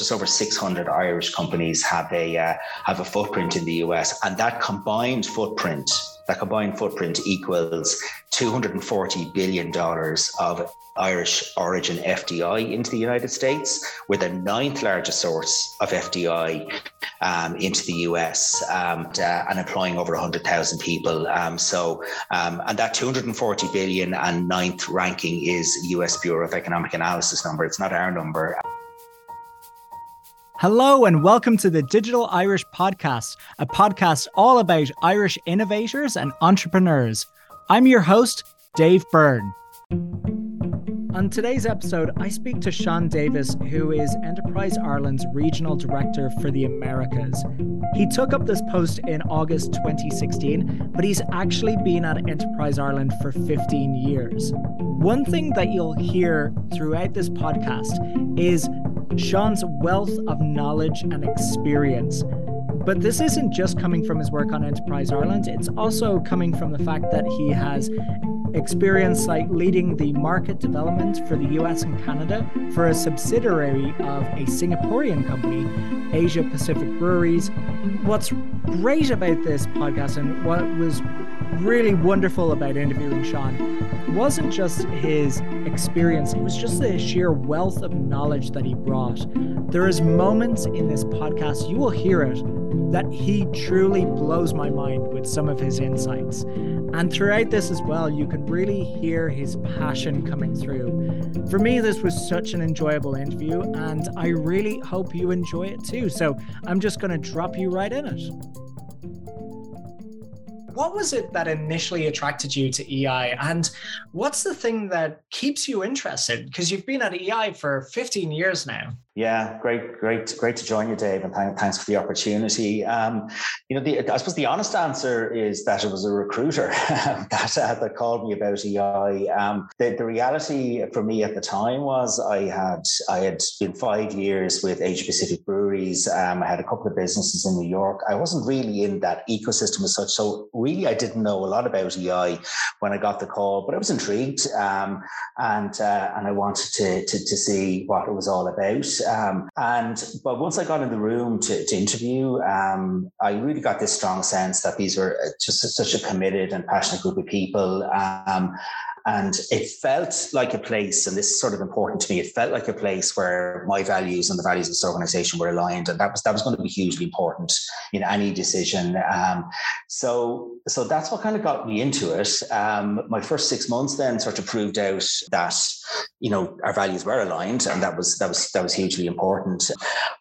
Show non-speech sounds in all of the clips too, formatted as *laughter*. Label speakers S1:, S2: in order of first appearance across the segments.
S1: just over 600 Irish companies have a uh, have a footprint in the US, and that combined footprint, that combined footprint equals 240 billion dollars of Irish origin FDI into the United States. We're the ninth largest source of FDI um, into the US um, and, uh, and, employing over 100,000 people. Um, so, um, and that 240 billion and ninth ranking is US Bureau of Economic Analysis number. It's not our number.
S2: Hello, and welcome to the Digital Irish Podcast, a podcast all about Irish innovators and entrepreneurs. I'm your host, Dave Byrne. On today's episode, I speak to Sean Davis, who is Enterprise Ireland's Regional Director for the Americas. He took up this post in August 2016, but he's actually been at Enterprise Ireland for 15 years. One thing that you'll hear throughout this podcast is Sean's wealth of knowledge and experience. But this isn't just coming from his work on Enterprise Ireland, it's also coming from the fact that he has experience like leading the market development for the US and Canada for a subsidiary of a Singaporean company, Asia Pacific Breweries. What's great about this podcast and what was really wonderful about interviewing Sean wasn't just his experience, it was just the sheer wealth of knowledge that he brought. There is moments in this podcast, you will hear it, that he truly blows my mind with some of his insights. And throughout this as well, you can really hear his passion coming through. For me, this was such an enjoyable interview, and I really hope you enjoy it too. So I'm just going to drop you right in it. What was it that initially attracted you to EI? And what's the thing that keeps you interested? Because you've been at EI for 15 years now.
S1: Yeah, great, great, great to join you, Dave, and thanks for the opportunity. Um, you know, the, I suppose the honest answer is that it was a recruiter *laughs* that uh, that called me about EI. Um, the, the reality for me at the time was I had I had been five years with Asia Pacific Breweries. Um, I had a couple of businesses in New York. I wasn't really in that ecosystem as such, so really I didn't know a lot about EI when I got the call, but I was intrigued um, and uh, and I wanted to, to to see what it was all about. Um, and but once I got in the room to, to interview, um, I really got this strong sense that these were uh, just such a committed and passionate group of people. Um, and it felt like a place, and this is sort of important to me. It felt like a place where my values and the values of this organization were aligned, and that was that was going to be hugely important in any decision. Um, so, so that's what kind of got me into it. Um, my first six months then sort of proved out that you know our values were aligned, and that was that was that was hugely important.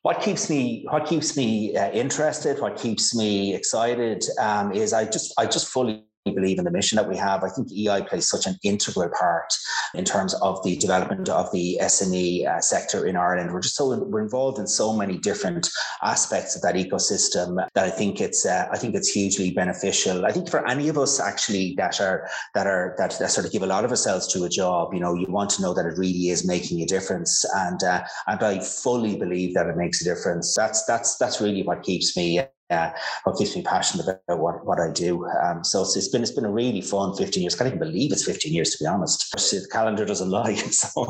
S1: What keeps me what keeps me uh, interested, what keeps me excited, um, is I just I just fully believe in the mission that we have. I think EI plays such an integral part in terms of the development of the SME uh, sector in Ireland. We're just so we're involved in so many different aspects of that ecosystem that I think it's uh, I think it's hugely beneficial. I think for any of us actually that are that are that, that sort of give a lot of ourselves to a job, you know, you want to know that it really is making a difference, and uh, and I fully believe that it makes a difference. That's that's that's really what keeps me uh, what keeps me passionate about what, what I do. Um, so it's, it's been it's been a really fun 15 years. I can't even believe it's 15 years to be honest. The calendar doesn't *laughs* lie. So,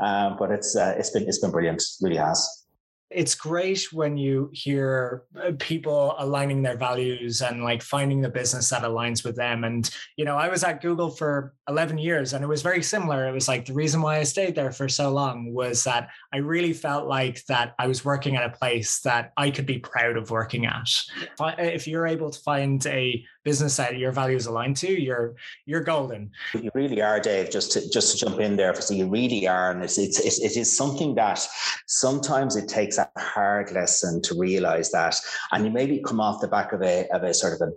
S1: um, but it's uh, it's been it's been brilliant. It really has
S2: it's great when you hear uh, people aligning their values and like finding the business that aligns with them. And you know i was at google for 11 years and it was very similar. It was like the reason why i stayed there for so long was that i really felt like that i was working at a place that i could be proud of working at. If you're able to find a business that your values align to you're you're golden
S1: you really are dave just to just to jump in there so you really are and it's, it's, it is something that sometimes it takes a hard lesson to realize that and you maybe come off the back of a of a sort of a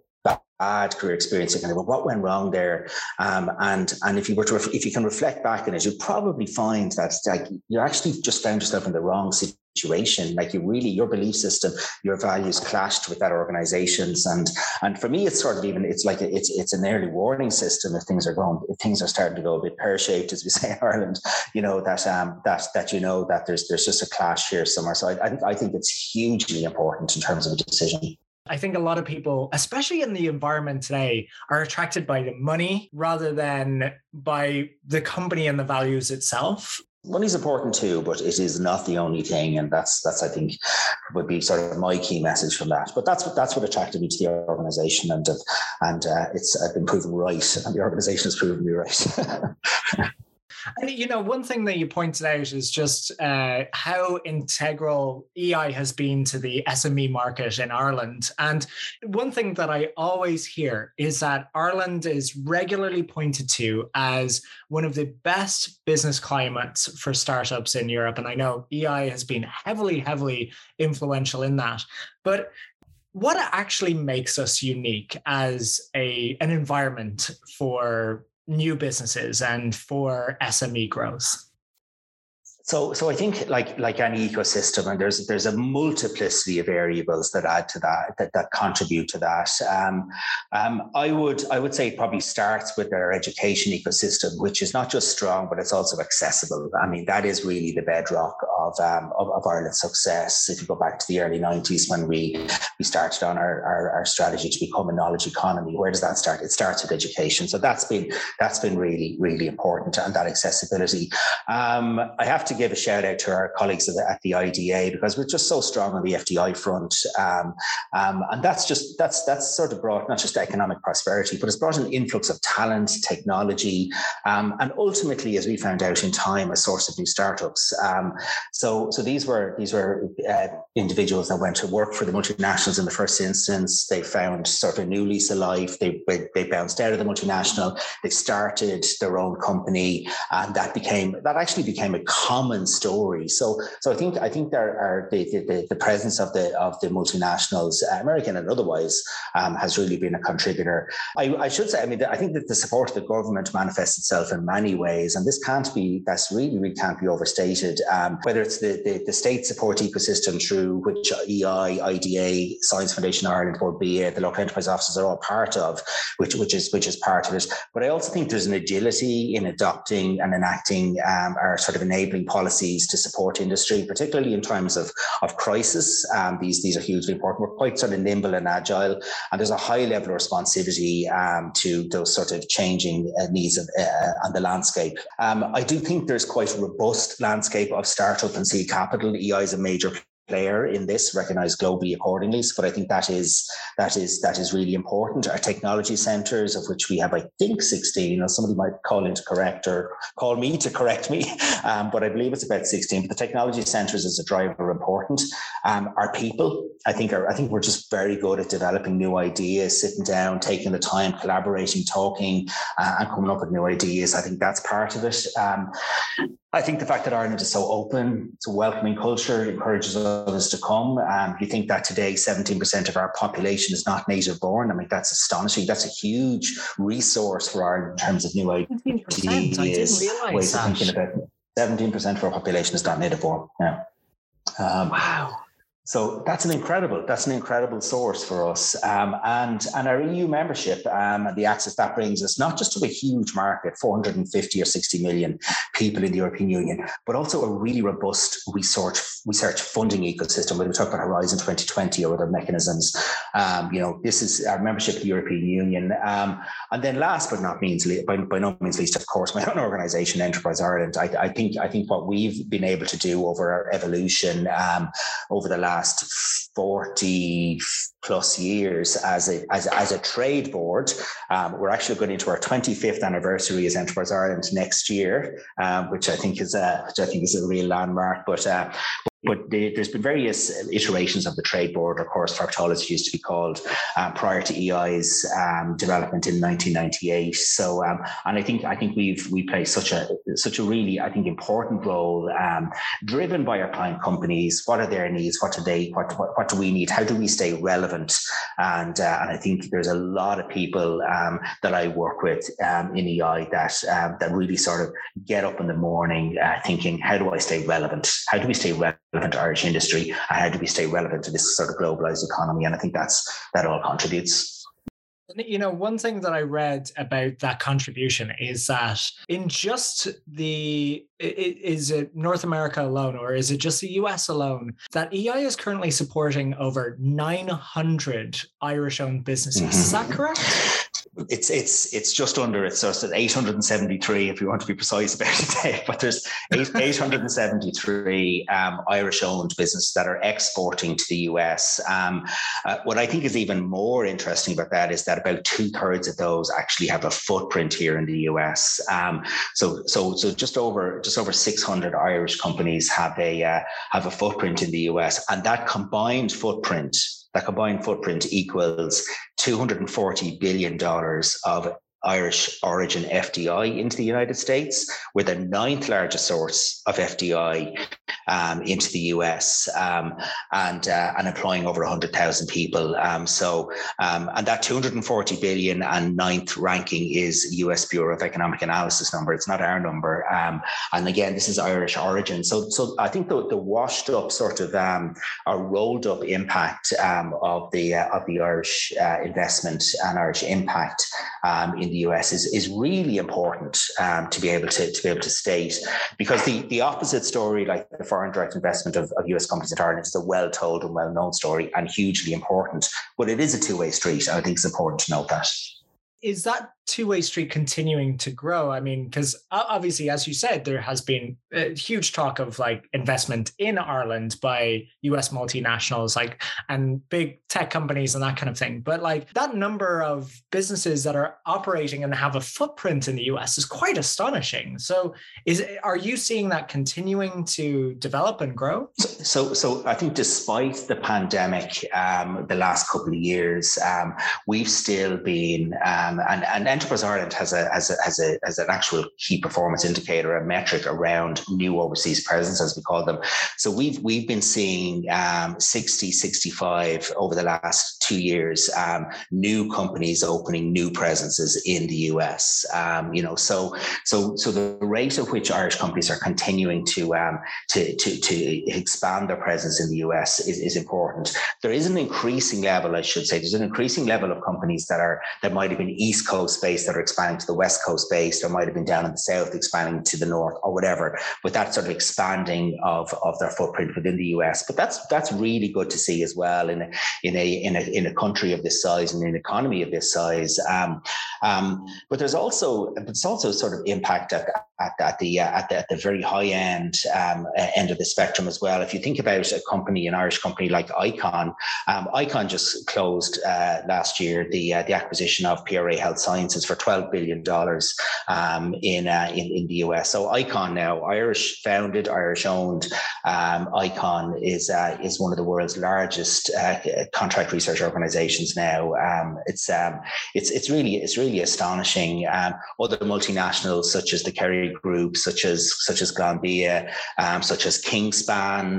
S1: bad career experience, you kind of go, what went wrong there? Um, and and if you were to ref- if you can reflect back on it, you'll probably find that like you actually just found yourself in the wrong situation. Like you really your belief system, your values clashed with that organization's. And and for me, it's sort of even it's like it's it's an early warning system if things are going if things are starting to go a bit pear shaped, as we *laughs* say in Ireland. You know that um that that you know that there's there's just a clash here somewhere. So I I think I think it's hugely important in terms of a decision.
S2: I think a lot of people, especially in the environment today, are attracted by the money rather than by the company and the values itself.
S1: Money's important too, but it is not the only thing, and that's that's I think would be sort of my key message from that. But that's what that's what attracted me to the organisation, and and uh, it's I've been proven right, and the organisation has proven me right. *laughs*
S2: And you know, one thing that you pointed out is just uh, how integral EI has been to the SME market in Ireland. And one thing that I always hear is that Ireland is regularly pointed to as one of the best business climates for startups in Europe. And I know EI has been heavily, heavily influential in that. But what actually makes us unique as a an environment for new businesses and for SME growth?
S1: So, so I think like like any ecosystem, and there's there's a multiplicity of variables that add to that that, that contribute to that. Um, um, I would I would say it probably starts with our education ecosystem, which is not just strong, but it's also accessible. I mean, that is really the bedrock of um, of, of Ireland's success. If you go back to the early '90s when we we started on our, our, our strategy to become a knowledge economy, where does that start? It starts with education. So that's been that's been really really important, and that accessibility. Um, I have to give a shout out to our colleagues at the, at the IDA because we're just so strong on the FDI front, um, um, and that's just that's that's sort of brought not just economic prosperity, but it's brought an influx of talent, technology, um, and ultimately, as we found out in time, a source of new startups. Um, so so these were these were uh, individuals that went to work for the multinationals in the first instance. They found sort of a new lease of life. They they bounced out of the multinational. They started their own company, and that became that actually became a common story. So, so I think I think there are the the, the presence of the of the multinationals, American and otherwise, um, has really been a contributor. I, I, should say, I mean, I think that the support of the government manifests itself in many ways, and this can't be that's really really can't be overstated. Um, whether it's the, the, the state support ecosystem through which EI, IDA, Science Foundation Ireland, or BA, the local enterprise offices are all part of, which which is which is part of it. But I also think there's an agility in adopting and enacting um, our sort of enabling policies to support industry, particularly in times of, of crisis. Um, these, these are hugely important. We're quite sort of nimble and agile, and there's a high level of responsivity um, to those sort of changing uh, needs of, uh, on the landscape. Um, I do think there's quite a robust landscape of startup and seed capital. EI is a major player in this, recognized globally accordingly. But I think that is that is that is really important. Our technology centres, of which we have, I think, 16. Or somebody might call in to correct or call me to correct me, *laughs* um, but I believe it's about 16. But the technology centres as a driver important. Um, our people, I think, are I think we're just very good at developing new ideas, sitting down, taking the time, collaborating, talking, uh, and coming up with new ideas. I think that's part of it. Um, I think the fact that Ireland is so open, it's a welcoming culture, encourages others to come. Um, you think that today 17% of our population is not native born. I mean, that's astonishing. That's a huge resource for Ireland in terms of new ideas, ways of thinking about it. 17% of our population is not native born. Yeah.
S2: Um, wow.
S1: So that's an incredible, that's an incredible source for us. Um, and, and our EU membership um, and the access that brings us not just to a huge market, 450 or 60 million people in the European Union, but also a really robust research, research funding ecosystem. When we talk about Horizon 2020 or other mechanisms, um, you know, this is our membership of the European Union. Um, and then last but not means, by, by no means least, of course, my own organization, Enterprise Ireland, I, I think, I think what we've been able to do over our evolution um, over the last last 40 plus years as a, as, as a trade board. Um, we're actually going into our 25th anniversary as Enterprise Ireland next year, um, which I think is a, which I think is a real landmark. But uh, but the, there's been various iterations of the trade board, of course, Tráchtála used to be called um, prior to EI's um, development in 1998. So, um, and I think I think we've we play such a such a really I think important role, um, driven by our client companies. What are their needs? What do they? What what, what do we need? How do we stay relevant? And uh, and I think there's a lot of people um, that I work with um, in EI that that really sort of get up in the morning uh, thinking, how do I stay relevant? How do we stay relevant? Relevant to Irish industry and how do we stay relevant to this sort of globalized economy? And I think that's that all contributes.
S2: You know, one thing that I read about that contribution is that in just the is it North America alone, or is it just the US alone, that EI is currently supporting over 900 Irish owned businesses. Mm-hmm. Is that correct?
S1: It's it's it's just under it. So it's at 873 if you want to be precise about it *laughs* but there's 8, 873 um, irish owned businesses that are exporting to the us um, uh, what i think is even more interesting about that is that about two-thirds of those actually have a footprint here in the us um, so so so just over just over 600 irish companies have a uh, have a footprint in the us and that combined footprint that combined footprint equals $240 billion of Irish origin FDI into the United States. We're the ninth largest source of FDI um, into the US um, and uh, and employing over 100,000 people. Um, so um, and that 240 billion and ninth ranking is US Bureau of Economic Analysis number. It's not our number. Um, and again, this is Irish origin. So so I think the, the washed up sort of um, or rolled up impact of the uh, of the Irish uh, investment and Irish impact in in the US is, is really important um, to be able to, to be able to state because the, the opposite story, like the foreign direct investment of, of US companies in Ireland, is a well told and well known story and hugely important. But it is a two way street. And I think it's important to note that.
S2: Is that two-way street continuing to grow. I mean because obviously as you said there has been a huge talk of like investment in ireland by us multinationals like and big tech companies and that kind of thing. But like that number of businesses that are operating and have a footprint in the us is quite astonishing. So is are you seeing that continuing to develop and grow?
S1: So so i think despite the pandemic um, the last couple of years um, we've still been um, and and Enterprise Ireland has a, has a, has a has an actual key performance indicator, a metric around new overseas presence, as we call them. So we've we've been seeing um, 60, 65 over the last two years, um, new companies opening new presences in the US. Um, you know, so so so the rate at which Irish companies are continuing to um, to, to to expand their presence in the US is, is important. There is an increasing level, I should say, there's an increasing level of companies that are that might have been East Coast based that are expanding to the West Coast based, or might have been down in the South expanding to the North, or whatever. But that sort of expanding of, of their footprint within the US. But that's that's really good to see as well in a in a in a in a country of this size and an economy of this size. Um, um, but there's also but it's also sort of impact at, at, at the uh, at the at the very high end um, end of the spectrum as well. If you think about a company, an Irish company like Icon, um, Icon just closed uh, last year the uh, the acquisition of PRA Health Sciences for $12 billion um, in, uh, in, in the US. So Icon now, Irish founded, Irish owned, um, Icon is, uh, is one of the world's largest uh, contract research organizations now. Um, it's, um, it's, it's really, it's really astonishing. Um, other multinationals such as the Kerry Group, such as, such as Glanbia, um, such as Kingspan,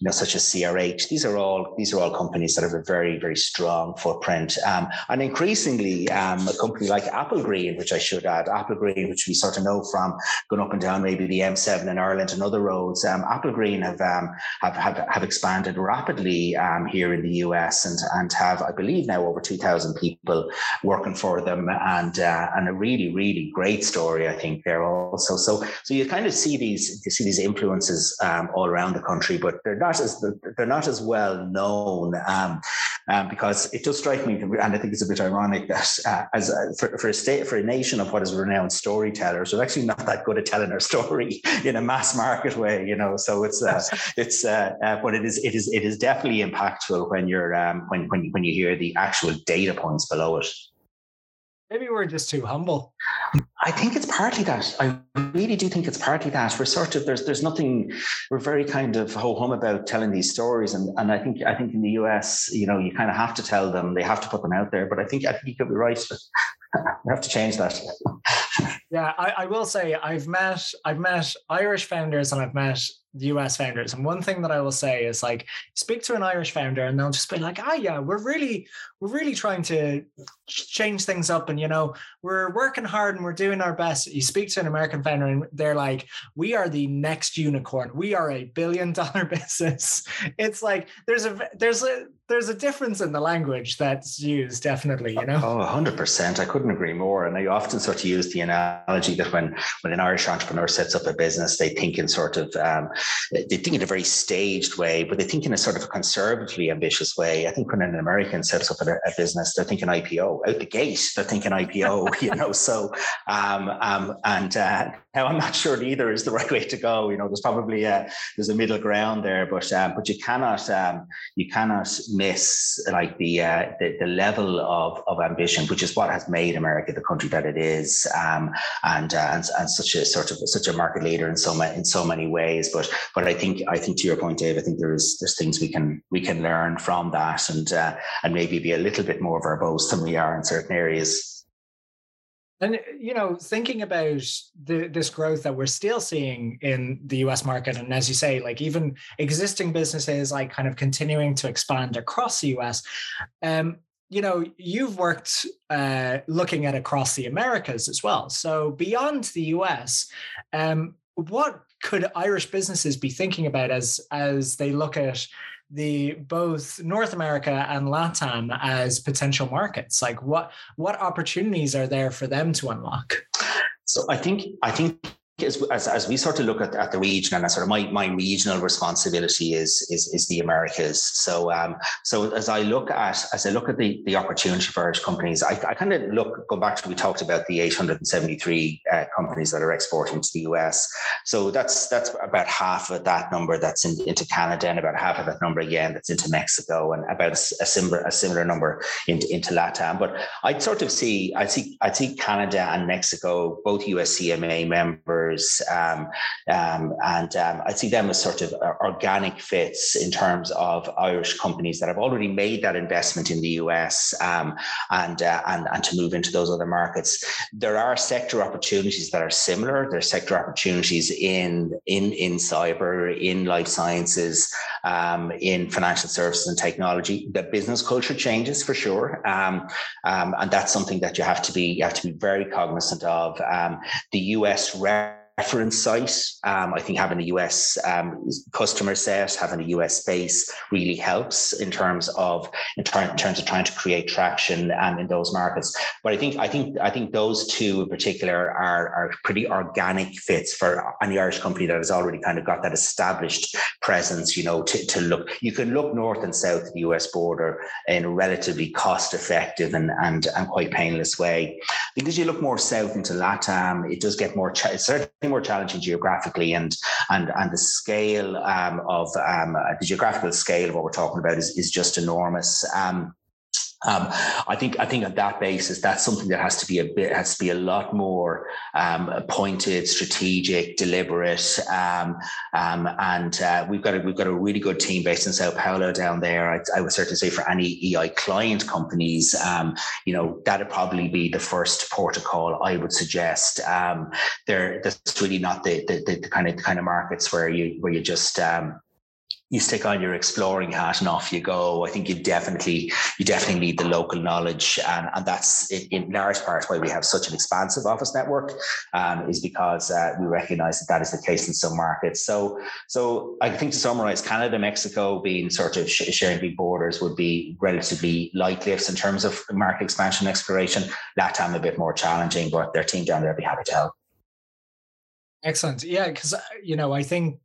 S1: you know, such as CRH, these are all, these are all companies that have a very, very strong footprint. and increasingly, a like Applegreen, which I should add, Applegreen, which we sort of know from going up and down maybe the M7 in Ireland and other roads. Um, Applegreen have, um, have, have have expanded rapidly um, here in the US and and have, I believe, now over 2,000 people working for them, and uh, and a really really great story, I think there also. So so you kind of see these you see these influences um, all around the country, but they're not as they're not as well known um, because it does strike me, and I think it's a bit ironic that uh, as a, for, for a state for a nation of what is renowned storytellers, we're actually not that good at telling our story *laughs* in a mass market way, you know. So it's uh, it's uh, uh, but it is it is it is definitely impactful when you're um, when when when you hear the actual data points below it.
S2: Maybe we're just too humble.
S1: I think it's partly that. I really do think it's partly that. We're sort of there's there's nothing. We're very kind of ho hum about telling these stories, and and I think I think in the US, you know, you kind of have to tell them. They have to put them out there. But I think I think you could be right. *laughs* we have to change that. *laughs*
S2: yeah, I, I will say I've met I've met Irish founders and I've met US founders. And one thing that I will say is like speak to an Irish founder and they'll just be like, ah, yeah, we're really, we're really trying to change things up. And, you know, we're working hard and we're doing our best. You speak to an American founder and they're like, we are the next unicorn. We are a billion dollar *laughs* business. It's like, there's a, there's a, there's a difference in the language that's used, definitely, you know?
S1: Oh, 100%. I couldn't agree more. And I often sort of use the analogy that when, when an Irish entrepreneur sets up a business, they think in sort of, um, they think in a very staged way, but they think in a sort of a conservatively ambitious way. I think when an American sets up a, a business, they're thinking IPO out the gate. They're thinking IPO, *laughs* you know. So, um, um, and uh, now I'm not sure either is the right way to go. You know, there's probably a, there's a middle ground there, but um, but you cannot um, you cannot miss like the, uh, the, the level of of ambition, which is what has made America the country that it is, um, and, uh, and and such a sort of such a market leader in so many in so many ways. But but I think I think to your point, Dave, I think there's there's things we can we can learn from that, and uh, and maybe be a little bit more verbose than we are in certain areas.
S2: And you know, thinking about the, this growth that we're still seeing in the U.S. market, and as you say, like even existing businesses, like kind of continuing to expand across the U.S. Um, you know, you've worked uh, looking at across the Americas as well. So beyond the U.S., um, what could Irish businesses be thinking about as as they look at the both North America and LATAM as potential markets? Like what what opportunities are there for them to unlock?
S1: So I think I think as, as, as, we sort of look at, at the region and sort of my, my regional responsibility is, is, is the Americas. So, um, so as I look at, as I look at the, the opportunity for Irish companies, I, I kind of look, go back to, we talked about the 873 uh, companies that are exporting to the US. So that's, that's about half of that number that's in, into Canada and about half of that number again, that's into Mexico and about a, similar, a similar number into, into Latam. But I'd sort of see, I see, I see Canada and Mexico, both USMCA members, um, um, and um, I see them as sort of uh, organic fits in terms of Irish companies that have already made that investment in the US um, and, uh, and, and to move into those other markets. There are sector opportunities that are similar. There are sector opportunities in, in, in cyber, in life sciences, um, in financial services and technology. The business culture changes for sure, um, um, and that's something that you have to be you have to be very cognizant of. Um, the US reference site. Um, I think having a US um, customer set, having a US base really helps in terms of in, ter- in terms of trying to create traction um, in those markets. But I think I think I think those two in particular are are pretty organic fits for any Irish company that has already kind of got that established presence. You know, to, to look you can look north and south of the US border in a relatively cost effective and and and quite painless way. Because you look more south into LATAM, it does get more ch- certainly more challenging geographically, and and and the scale um, of um, the geographical scale of what we're talking about is is just enormous. Um, um, I think I think on that basis, that's something that has to be a bit has to be a lot more um, pointed, strategic, deliberate, um, um and uh, we've got a, we've got a really good team based in Sao Paulo down there. I, I would certainly say for any EI client companies, um, you know that'd probably be the first protocol I would suggest. Um, there, that's really not the, the, the kind of the kind of markets where you where you just you stick on your exploring hat and off you go. I think you definitely you definitely need the local knowledge, and, and that's in, large part why we have such an expansive office network, um, is because uh, we recognise that that is the case in some markets. So so I think to summarise, Canada, Mexico being sort of sharing big borders would be relatively light lifts in terms of market expansion and exploration. Latam a bit more challenging, but their team down there be happy to help.
S2: Excellent. Yeah, because uh, you know I think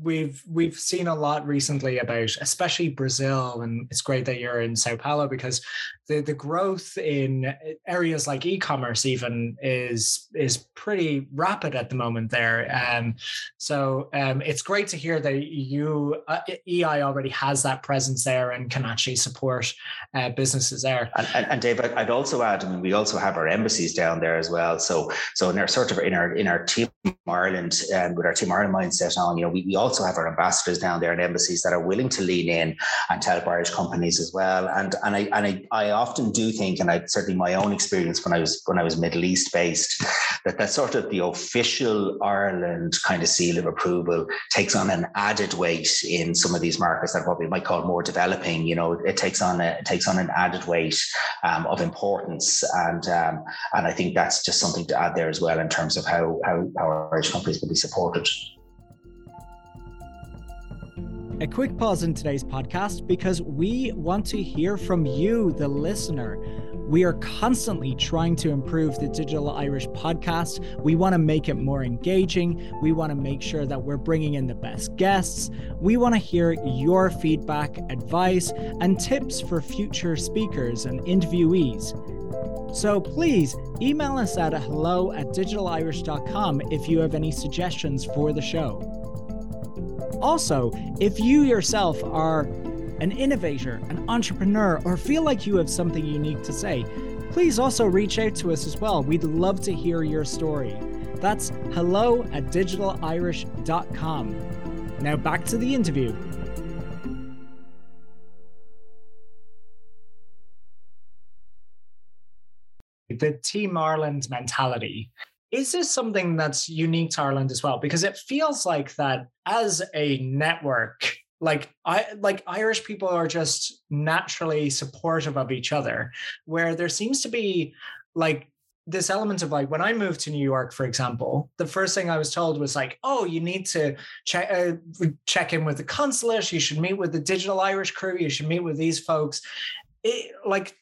S2: we've we've seen a lot recently about especially Brazil and it's great that you're in Sao Paulo because the the growth in areas like e-commerce even is is pretty rapid at the moment there. Um so um it's great to hear that you uh, EI already has that presence there and can actually support uh, businesses there.
S1: And, and, and Dave I'd also add I mean we also have our embassies down there as well. So so in our sort of in our in our team Ireland and um, with our team Ireland mindset on you know we we also have our ambassadors down there and embassies that are willing to lean in and help Irish companies as well. And and I and I, I often do think, and I certainly my own experience when I was when I was Middle East based, that that sort of the official Ireland kind of seal of approval takes on an added weight in some of these markets that what we might call more developing. You know, it takes on a, it takes on an added weight um, of importance, and um, and I think that's just something to add there as well in terms of how how, how Irish companies can be supported.
S2: A quick pause in today's podcast because we want to hear from you, the listener. We are constantly trying to improve the Digital Irish podcast. We want to make it more engaging. We want to make sure that we're bringing in the best guests. We want to hear your feedback, advice, and tips for future speakers and interviewees. So please email us at hello at digitalirish.com if you have any suggestions for the show. Also, if you yourself are an innovator, an entrepreneur, or feel like you have something unique to say, please also reach out to us as well. We'd love to hear your story. That's hello at digitalirish.com. Now back to the interview. the Team Ireland mentality. Is this something that's unique to Ireland as well? Because it feels like that as a network, like I like Irish people are just naturally supportive of each other, where there seems to be like this element of like when I moved to New York, for example, the first thing I was told was like, "Oh, you need to check uh, check in with the consulate. You should meet with the Digital Irish crew. You should meet with these folks." It, like,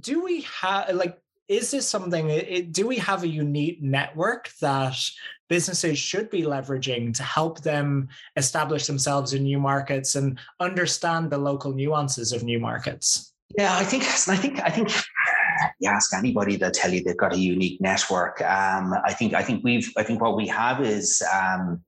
S2: do we have like is this something it, do we have a unique network that businesses should be leveraging to help them establish themselves in new markets and understand the local nuances of new markets?
S1: Yeah i think i think i think you ask anybody they'll tell you they've got a unique network. Um, i think i think we've i think what we have is um,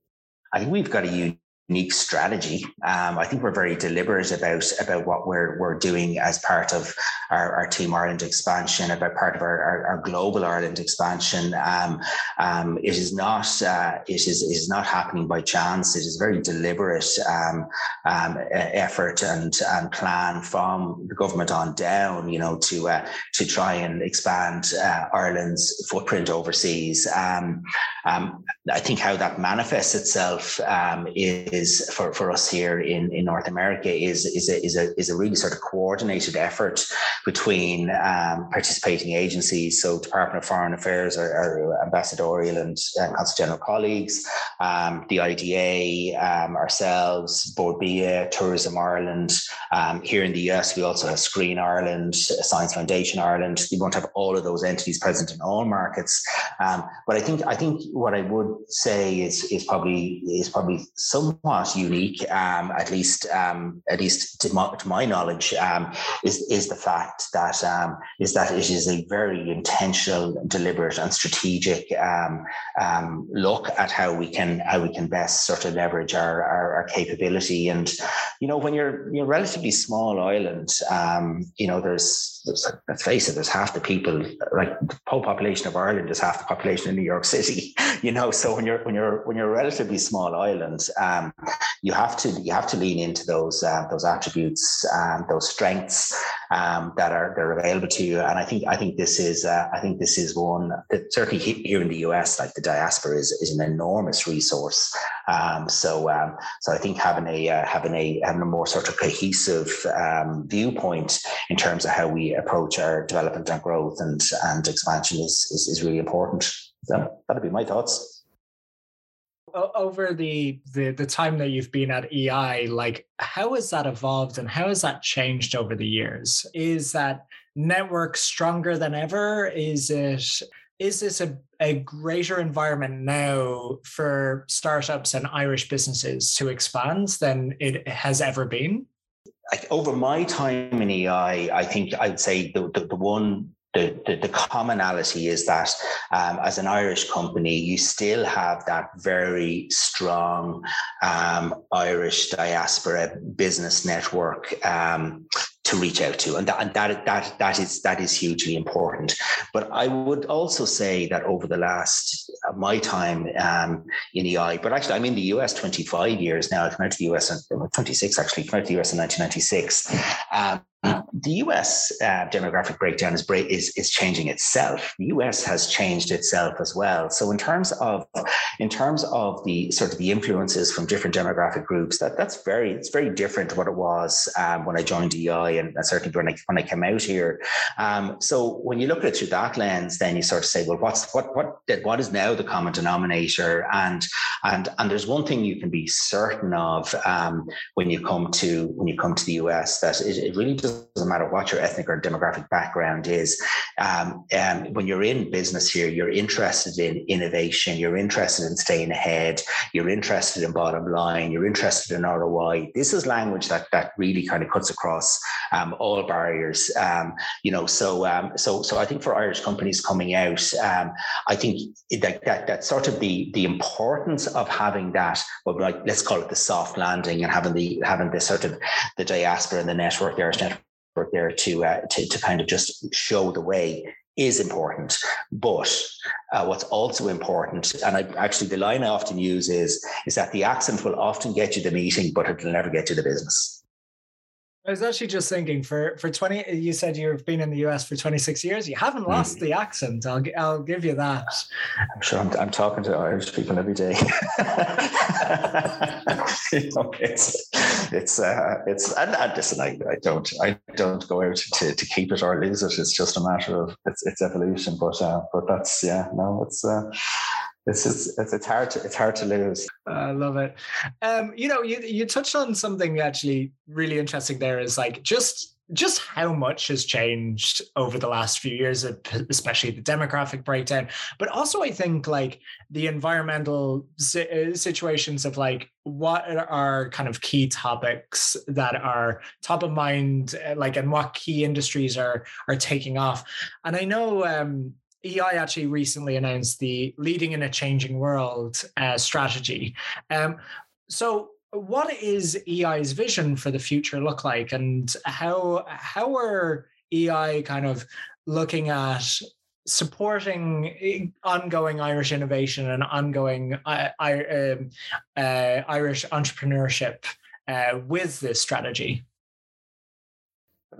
S1: i think we've got a unique strategy. Um, I think we're very deliberate about about what we're we're doing as part of our, our Team Ireland expansion, about part of our, our, our global Ireland expansion. Um, um, it is not uh, it is is not happening by chance. It is very deliberate um, um, effort and and plan from the government on down. You know to uh, to try and expand uh, Ireland's footprint overseas. Um, I think how that manifests itself is is for, for us here in, in North America is, is, a, is, a, is a really sort of coordinated effort between um, participating agencies. So Department of Foreign Affairs, our, our ambassadorial and consul general colleagues, um, the IDA, um, ourselves, Bord Bia, Tourism Ireland. Um, here in the US, we also have Screen Ireland, Science Foundation Ireland. We won't have all of those entities present in all markets. Um, but I think I think what I would say is is probably is probably somewhat somewhat unique, um, at least um, at least to my, to my knowledge, um, is is the fact that um, is that it is a very intentional, deliberate, and strategic um, um, look at how we can how we can best sort of leverage our, our, our capability. And you know, when you're you're a relatively small island, you know, there's, there's let's face it, there's half the people like the whole population of Ireland is half the population in New York City. *laughs* You know, so when you're when you're when you're a relatively small island, um, you have to you have to lean into those uh, those attributes, um, those strengths um, that are that are available to you. And I think I think this is uh, I think this is one that certainly here in the US, like the diaspora is, is an enormous resource. Um, so um, so I think having a uh, having a having a more sort of cohesive um, viewpoint in terms of how we approach our development and growth and and expansion is is, is really important. So that'd be my thoughts
S2: over the, the the time that you've been at EI, like how has that evolved and how has that changed over the years? Is that network stronger than ever? Is it is this a, a greater environment now for startups and Irish businesses to expand than it has ever been?
S1: over my time in EI, I think I'd say the, the, the one the, the, the, commonality is that um, as an Irish company, you still have that very strong um, Irish diaspora business network um, to reach out to, and that and that that that is that is hugely important. But I would also say that over the last uh, my time um, in EI, but actually I'm in the US 25 years now. I came out to the US in 26 actually. Came out to the US in 1996. Um, the US uh, demographic breakdown is, is is changing itself. The US has changed itself as well. So in terms of in terms of the sort of the influences from different demographic groups, that that's very it's very different to what it was um, when I joined EI and certainly when I when I came out here. Um, so when you look at it through that lens, then you sort of say, well, what's what what what is now the common denominator? And and and there's one thing you can be certain of um, when you come to when you come to the US that it, it really does doesn't matter what your ethnic or demographic background is. Um, um, when you're in business here, you're interested in innovation, you're interested in staying ahead, you're interested in bottom line, you're interested in ROI. This is language that that really kind of cuts across um, all barriers. Um, you know, so um, so so I think for Irish companies coming out, I think that, that that sort of the the importance of having that, well, like let's call it the soft landing, and having the having the sort of the diaspora and the network, the Irish network there to uh, to to kind of just show the way is important. But uh, what's also important, and I, actually the line I often use is, is that the accent will often get you the meeting, but it will never get you the business.
S2: I was actually just thinking for for 20 you said you've been in the US for 26 years. You haven't lost mm. the accent. I'll I'll give you that.
S1: I'm sure I'm, I'm talking to Irish people every day. *laughs* You know, it's it's uh, it's and, and listen I, I don't I don't go out to, to keep it or lose it. It's just a matter of it's, it's evolution. But uh, but that's yeah no it's uh, it's just it's, it's hard to it's hard to lose.
S2: I love it. Um, you know, you you touched on something actually really interesting. There is like just just how much has changed over the last few years, especially the demographic breakdown, but also I think like the environmental uh, situations of like what are kind of key topics that are top of mind, uh, like and what key industries are are taking off. And I know um, EI actually recently announced the Leading in a Changing World uh, strategy. Um, so, what is EI's vision for the future look like, and how how are EI kind of looking at supporting eh, ongoing Irish innovation and ongoing uh, um, uh, Irish entrepreneurship uh, with this strategy?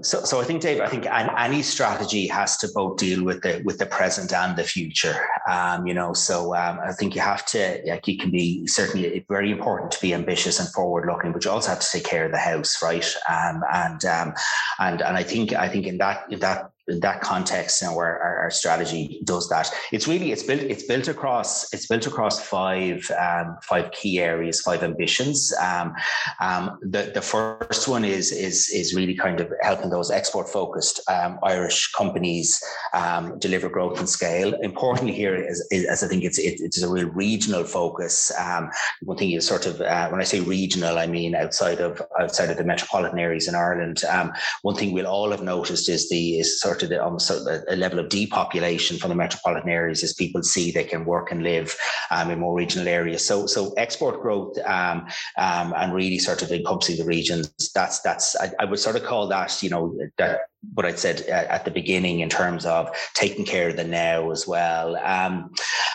S1: So, so I think, Dave, I think any strategy has to both deal with the with the present and the future. Um, you know, so um, I think you have to, like, you can be certainly very important to be ambitious and forward looking, but you also have to take care of the house, right? Um, and um, and and I think I think in that in that that context, know, where our, our, strategy does that, it's really it's built it's built across it's built across five um, five key areas, five ambitions. Um, um, the the first one is is is really kind of helping those export focused um, Irish companies um, deliver growth and scale. Importantly, here is, is, is I think it's it, it's a real regional focus. Um, one thing is sort of uh, when I say regional, I mean outside of outside of the metropolitan areas in Ireland. one thing we'll all have noticed is the is sort to the almost a, a, level of depopulation from the metropolitan areas as people see they can work and live um, in more regional areas. So so export growth um, um, and really sort of encompassing the regions. That's that's I, I, would sort of call that you know that what I'd said at the beginning in terms of taking care of the now as well. Um,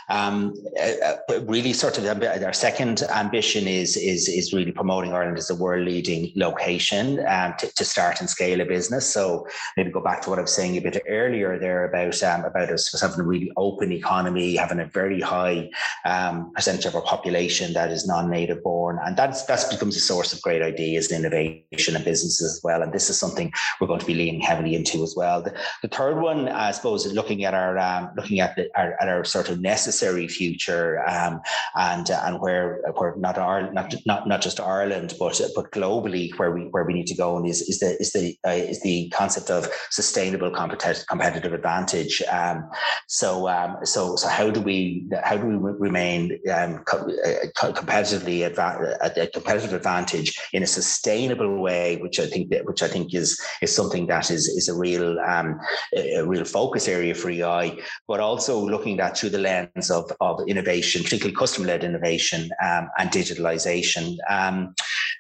S1: um, uh, uh really, sort of our second ambition is is is really promoting Ireland as a world leading location um, to, to, start and scale a business. So maybe go back to what I was saying a bit earlier there about um, about us having a really open economy, having a very high um, percentage of our population that is non-native born, and that's that becomes a source of great ideas, and innovation, and businesses as well. And this is something we're going to be leaning heavily into as well. The, the third one, I suppose, looking at our um, looking at, the, our, at our sort of necessary future um, and uh, and where where not our not not not just Ireland but but globally where we where we need to go and is is the is the uh, is the concept of sustainable competitive competitive advantage. Um, so um, so so how do we how do we remain um, co- uh, competitively adva- a competitive advantage in a sustainable way, which I think that which I think is is something that is is a real um, a real focus area for EI, but also looking at through the lens of, of innovation, particularly customer led innovation um, and digitalization. Um,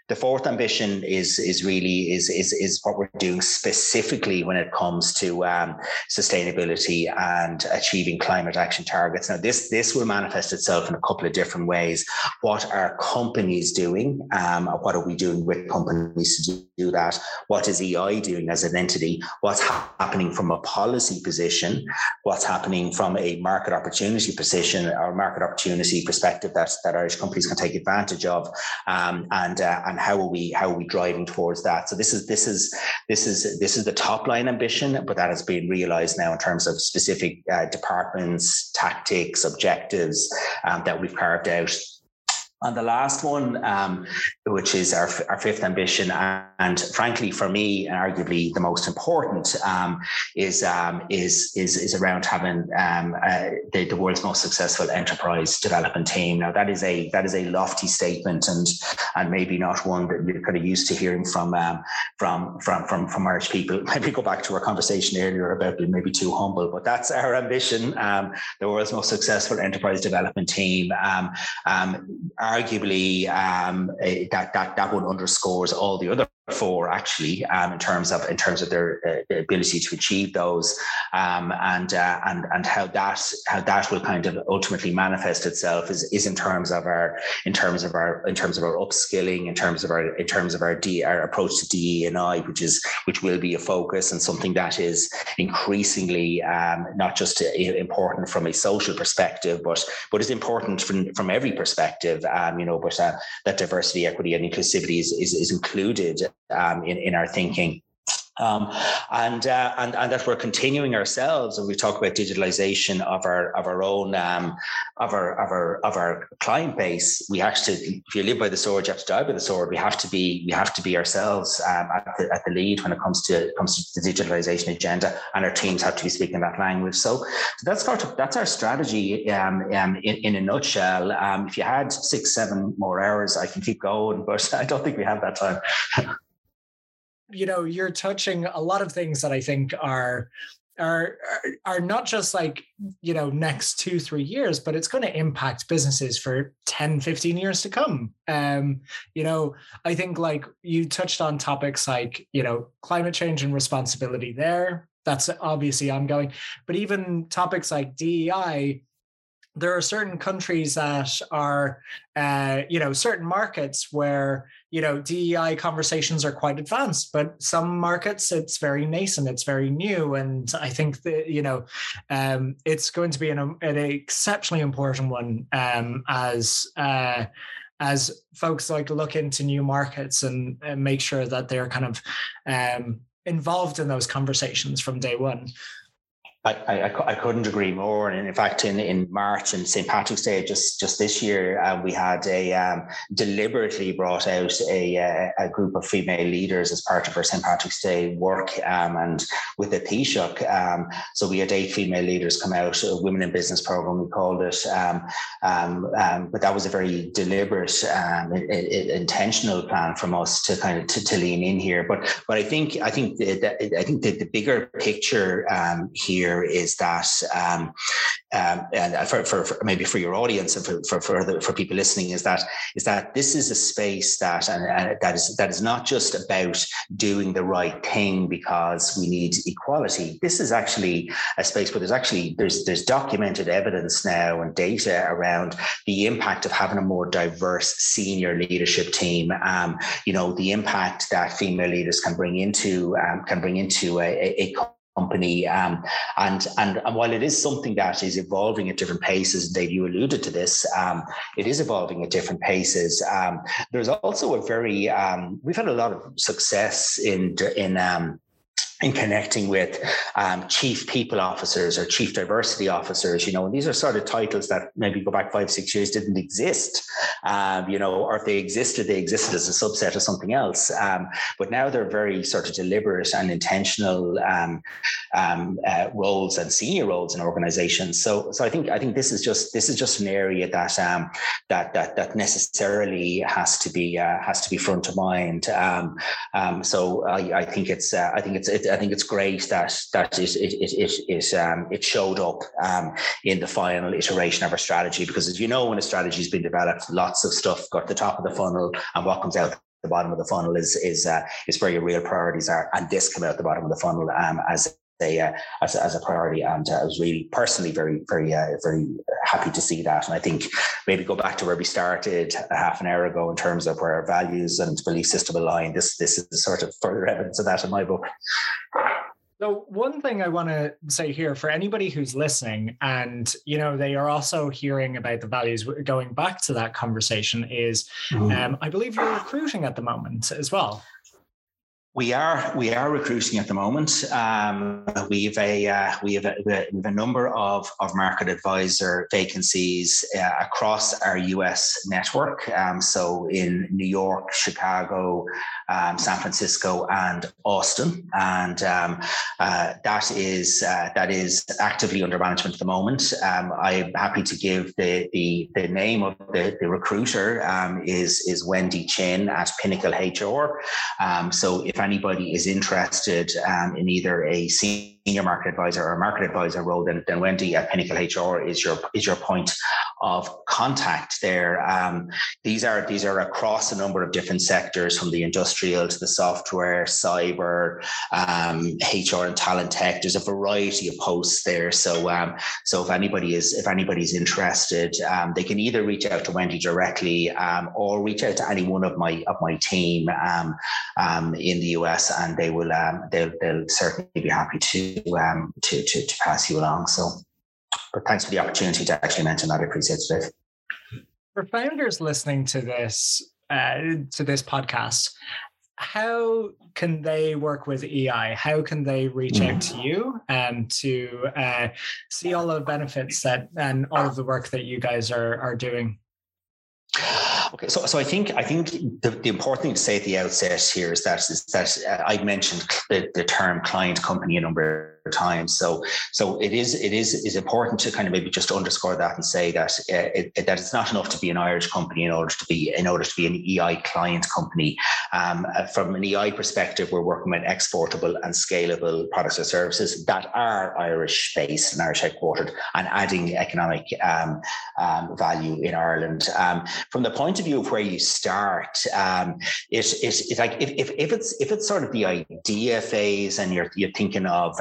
S1: the fourth ambition is is really is is is what we're doing specifically when it comes to um, sustainability and achieving climate action targets. Now, this this will manifest itself in a couple of different ways. What are companies doing? Um, what are we doing with companies to do that? What is EI doing as an entity? What's happening from a policy position? What's happening from a market opportunity position or market opportunity perspective that that Irish companies can take advantage of? Um, and uh, and how are we how are we driving towards that? So this is this is this is this is the top line ambition, but that has been realized now in terms of specific uh, departments, tactics, objectives um, that we've carved out on the last one, um, which is our, our fifth ambition, and frankly, for me, and arguably the most important, um, is, um, is is is around having um, uh, the, the world's most successful enterprise development team. Now, that is a that is a lofty statement, and and maybe not one that you're kind of used to hearing from um, from from from from Irish people. *laughs* Maybe go back to our conversation earlier about being maybe too humble, but that's our ambition. Um, the world's most successful enterprise development team. Um, arguably um, eh, that that that one underscores all the other four actually um, in terms of in terms of their, uh, ability to achieve those um, and uh, and and how that how that will kind of ultimately manifest itself is is in terms of our in terms of our in terms of our upskilling in terms of our in terms of our D, our approach to DE and I which is which will be a focus and something that is increasingly um, not just uh, important from a social perspective but but is important from from every perspective um, you know but uh, that diversity equity and inclusivity is is, is included um, in, in our thinking. Um, and, uh, and and that we're continuing ourselves, and we talk about digitalization of our of our own um, of our of our of our client base. We actually, if you live by the sword, you have to die by the sword. We have to be we have to be ourselves um, at, the, at the lead when it comes to comes to the digitalization agenda, and our teams have to be speaking that language. So, so that's of that's our strategy um, um, in, in a nutshell. Um, if you had six seven more hours, I can keep going, but *laughs* I don't think we have that time. *laughs*
S2: you know you're touching a lot of things that i think are are are not just like you know next two three years but it's going to impact businesses for 10 15 years to come. Um you know i think like you touched on topics like you know climate change and responsibility there. That's obviously ongoing. But even topics like dei there are certain countries that are, uh, you know, certain markets where, you know, DEI conversations are quite advanced, but some markets it's very nascent, it's very new. And I think that, you know, um, it's going to be an, an exceptionally important one um, as, uh, as folks like look into new markets and, and make sure that they're kind of um, involved in those conversations from day one.
S1: I, I, I, couldn't agree more. And in fact, in, in March and St. Patrick's Day, just, just this year, um, we had a um, deliberately brought out a, uh, a group of female leaders as part of our St. Patrick's Day work um, and with the Taoiseach. Um, so we had eight female leaders come out, a Women in Business program, we called it. Um, um, but that was a very deliberate, intentional plan from us to kind of to, to, lean in here. But but I think I think the, I think the, the bigger picture here here is that, um, um, and for, for, for, maybe for your audience and for for for, the, for people listening, is that is that this is a space that and, and that is that is not just about doing the right thing because we need equality. This is actually a space where there's actually there's there's documented evidence now and data around the impact of having a more diverse senior leadership team. Um, you know the impact that female leaders can bring into um, can bring into a, a, a company. Um, and, and, and while it is something that is evolving at different paces, Dave, you alluded to this, um, it is evolving at different paces. Um, there's also a very, um, we've had a lot of success in, in, um, in connecting with um, chief people officers or chief diversity officers, you know, and these are sort of titles that maybe go back five, six years didn't exist, um, you know, or if they existed, they existed as a subset of something else. Um, but now they're very sort of deliberate and intentional um, um, uh, roles and senior roles in organizations. So, so I think I think this is just this is just an area that um, that that that necessarily has to be uh, has to be front of mind. so I, I think it's uh, I think it's it, I think it's great that that it it it it, um, it showed up um, in the final iteration of our strategy. Because as you know when a strategy has been developed, lots of stuff got the top of the funnel and what comes out the bottom of the funnel is is uh, is where your real priorities are, and this come out the bottom of the funnel um, as uh, as, a, as a priority. And uh, I was really personally very very uh, very happy to see that. And I think maybe go back to where we started a half an hour ago in terms of where our values and belief system align. This this is sort of further evidence of that in my book.
S2: So one thing I want to say here for anybody who's listening and you know they are also hearing about the values going back to that conversation is mm. um, I believe you're recruiting at the moment as well.
S1: We are we are recruiting at the moment. Um, we've a uh, we have a, we have a number of of market advisor vacancies uh, across our US network. Um, so in New York, Chicago, um, San Francisco, and Austin, and um, uh, that is uh, that is actively under management at the moment. Um, I'm happy to give the the, the name of the, the recruiter um, is is Wendy Chin at Pinnacle HR. so if anybody is interested um, in either a senior market advisor or market advisor role, then, then Wendy at Pinnacle HR is your is your point of contact there. Um, these are these are across a number of different sectors, from the industrial to the software, cyber, um, HR and talent tech. There's a variety of posts there. So um, so if anybody is if anybody's interested, um, they can either reach out to Wendy directly um, or reach out to any one of my of my team um, in the US, and they will they'll, they'll certainly be happy to to, to to pass you along. So. But thanks for the opportunity to actually mention that. I appreciate it.
S2: For founders listening to this uh, to this podcast, how can they work with EI? How can they reach out to you and to uh, see all the benefits that and all of the work that you guys are are doing?
S1: Okay, so so I think I think the, the important thing to say at the outset here is that is that uh, I mentioned the, the term client company a number time. So, so it is it is is important to kind of maybe just underscore that and say that uh, it, that it's not enough to be an Irish company in order to be in order to be an EI client company. Um, uh, from an EI perspective, we're working with exportable and scalable products or services that are Irish based and Irish headquartered and adding economic um, um, value in Ireland. Um, from the point of view of where you start, um, it, it, it like if, if, if it's if it's sort of the idea phase and you're you're thinking of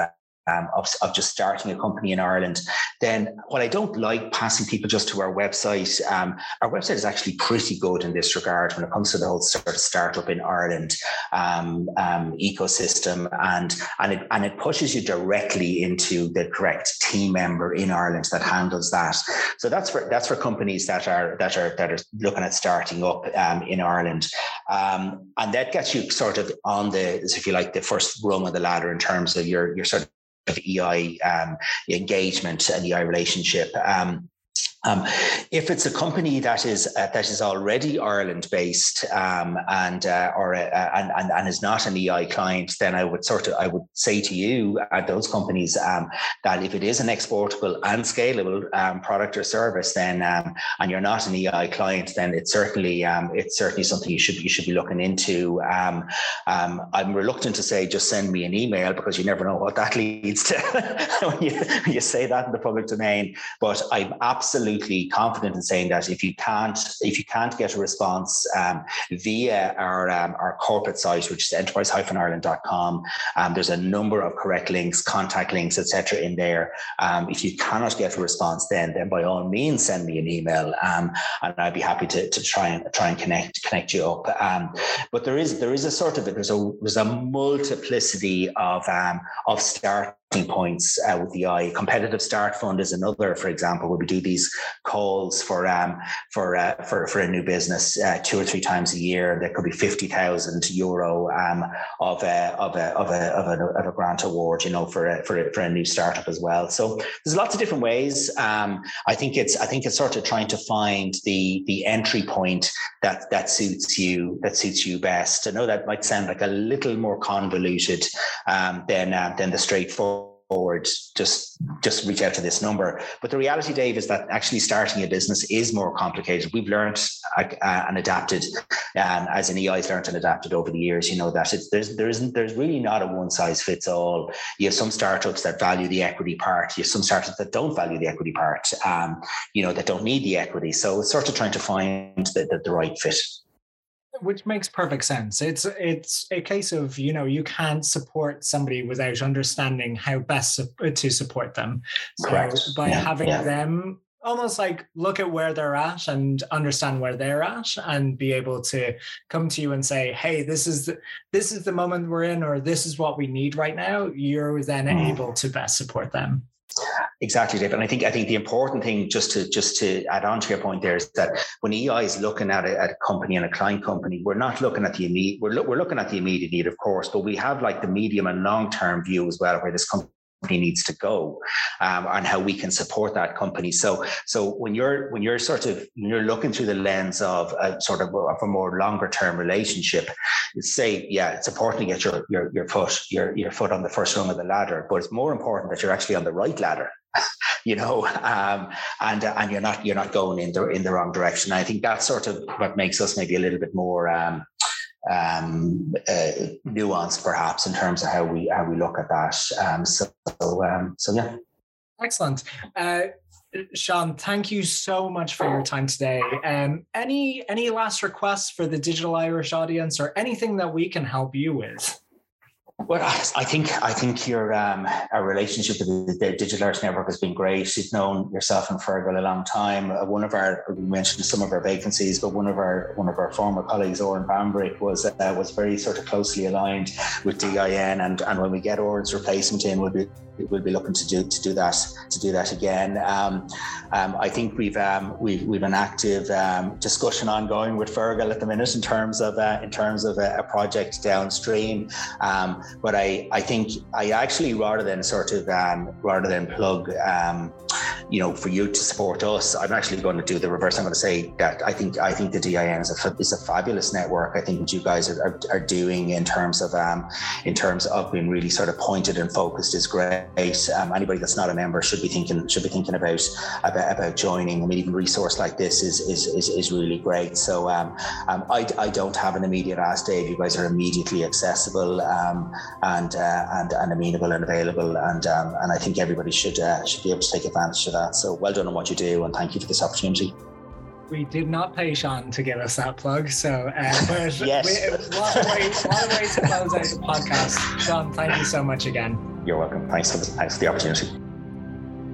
S1: um, of, of just starting a company in Ireland, then what I don't like passing people just to our website, um, our website is actually pretty good in this regard when it comes to the whole sort of startup in Ireland um, um, ecosystem, and and it and it pushes you directly into the correct team member in Ireland that handles that. So that's for that's for companies that are that are that are looking at starting up um, in Ireland, um, and that gets you sort of on the, if you like, the first rung of the ladder in terms of your your sort of of EI um, engagement and EI relationship. Um, um, if it's a company that is uh, that is already Ireland based um, and uh, or uh, and, and, and is not an EI client, then I would sort of I would say to you at those companies um, that if it is an exportable and scalable um, product or service, then um, and you're not an EI client, then it's certainly um, it's certainly something you should you should be looking into. I'm reluctant to say just send me an email because you never know what that *laughs* leads to *laughs* when, you, when you say that in the public domain. But I'm absolutely absolutely confident in saying that if you can't if you can't get a response um, via our um, our corporate site, which is enterprise-ireland.com, um, there's a number of correct links, contact links, etc. in there. Um, if you cannot get a response, then then by all means send me an email, um, and I'd be happy to, to try and try and connect connect you up. Um, but there is there is a sort of there's a there's a multiplicity of of start points uh, with the EI. Competitive Start Fund is another, for example, where we do these calls for um, for, uh, for for a new business uh, two or three times a year. There could be fifty thousand euro um, of a of a of a of a, of a grant award, you know, for a, for a, for a new startup as well. So there's lots of different ways. Um, I think it's I think it's sort of trying to find the the entry point that that suits you that suits you best. I know that might sound like a little more convoluted um, than uh, than the straightforward forward, just just reach out to this number. But the reality, Dave, is that actually starting a business is more complicated. We've learned uh, and adapted, um, as an EI's learned and adapted over the years. You know that it's, there's there isn't there's really not a one size fits all. You have some startups that value the equity part. You have some startups that don't value the equity part. Um, you know that don't need the equity. So it's sort of trying to find the, the, the right fit
S2: which makes perfect sense. It's it's a case of you know you can't support somebody without understanding how best to support them. So Correct. by yeah, having yeah. them almost like look at where they're at and understand where they're at and be able to come to you and say hey this is the, this is the moment we're in or this is what we need right now you're then mm. able to best support them
S1: Exactly, Dave. And I think I think the important thing, just to just to add on to your point, there is that when EI is looking at a, at a company and a client company, we're not looking at the immediate. We're lo- we're looking at the immediate need, of course, but we have like the medium and long term view as well, where this company needs to go um, and how we can support that company. So so when you're when you're sort of you're looking through the lens of a sort of, of a more longer term relationship say yeah it's important to get your your your foot your your foot on the first rung of the ladder but it's more important that you're actually on the right ladder *laughs* you know um, and and you're not you're not going in the in the wrong direction. I think that's sort of what makes us maybe a little bit more um, um, uh, nuance, perhaps, in terms of how we how we look at that. Um, so, um, so yeah.
S2: Excellent. Uh, Sean, thank you so much for your time today. Um, any any last requests for the Digital Irish audience, or anything that we can help you with?
S1: Well, I think I think your um, our relationship with the Digital Irish Network has been great. You've known yourself and Fergal a long time. Uh, one of our we mentioned some of our vacancies, but one of our one of our former colleagues, Oren Bambrick, was uh, was very sort of closely aligned with DIN. And and when we get Oren's replacement in, we'll be we'll be looking to do to do that to do that again. Um, um, I think we've um, we've we've an active um, discussion ongoing with Fergal at the minute in terms of uh, in terms of a, a project downstream. Um, but I I think I actually rather than sort of um, rather than plug you know, for you to support us, I'm actually going to do the reverse. I'm going to say that I think I think the DIN is a is a fabulous network. I think what you guys are, are, are doing in terms of in terms of being really sort of pointed and focused is great. Um, anybody that's not a member should be thinking should be thinking about about, about joining. I mean, even resource like this is is is, is really great. So um, um, I, I don't have an immediate ask, Dave. You guys are immediately accessible um, and uh, and and amenable and available, and um, and I think everybody should uh, should be able to take advantage of that that. So well done on what you do, and thank you for this opportunity.
S2: We did not pay Sean to give us that plug, so uh, *laughs*
S1: but yes.
S2: we, what, a way, what a way to close out the podcast. Sean, thank you so much again.
S1: You're welcome. Thanks for the, thanks for the opportunity.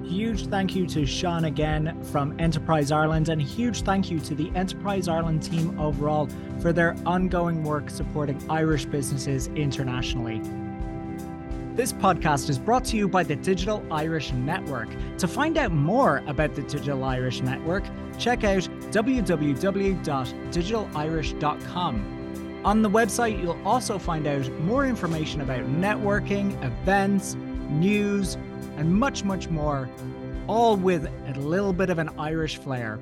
S2: Huge thank you to Sean again from Enterprise Ireland, and huge thank you to the Enterprise Ireland team overall for their ongoing work supporting Irish businesses internationally. This podcast is brought to you by the Digital Irish Network. To find out more about the Digital Irish Network, check out www.digitalirish.com. On the website, you'll also find out more information about networking, events, news, and much, much more, all with a little bit of an Irish flair.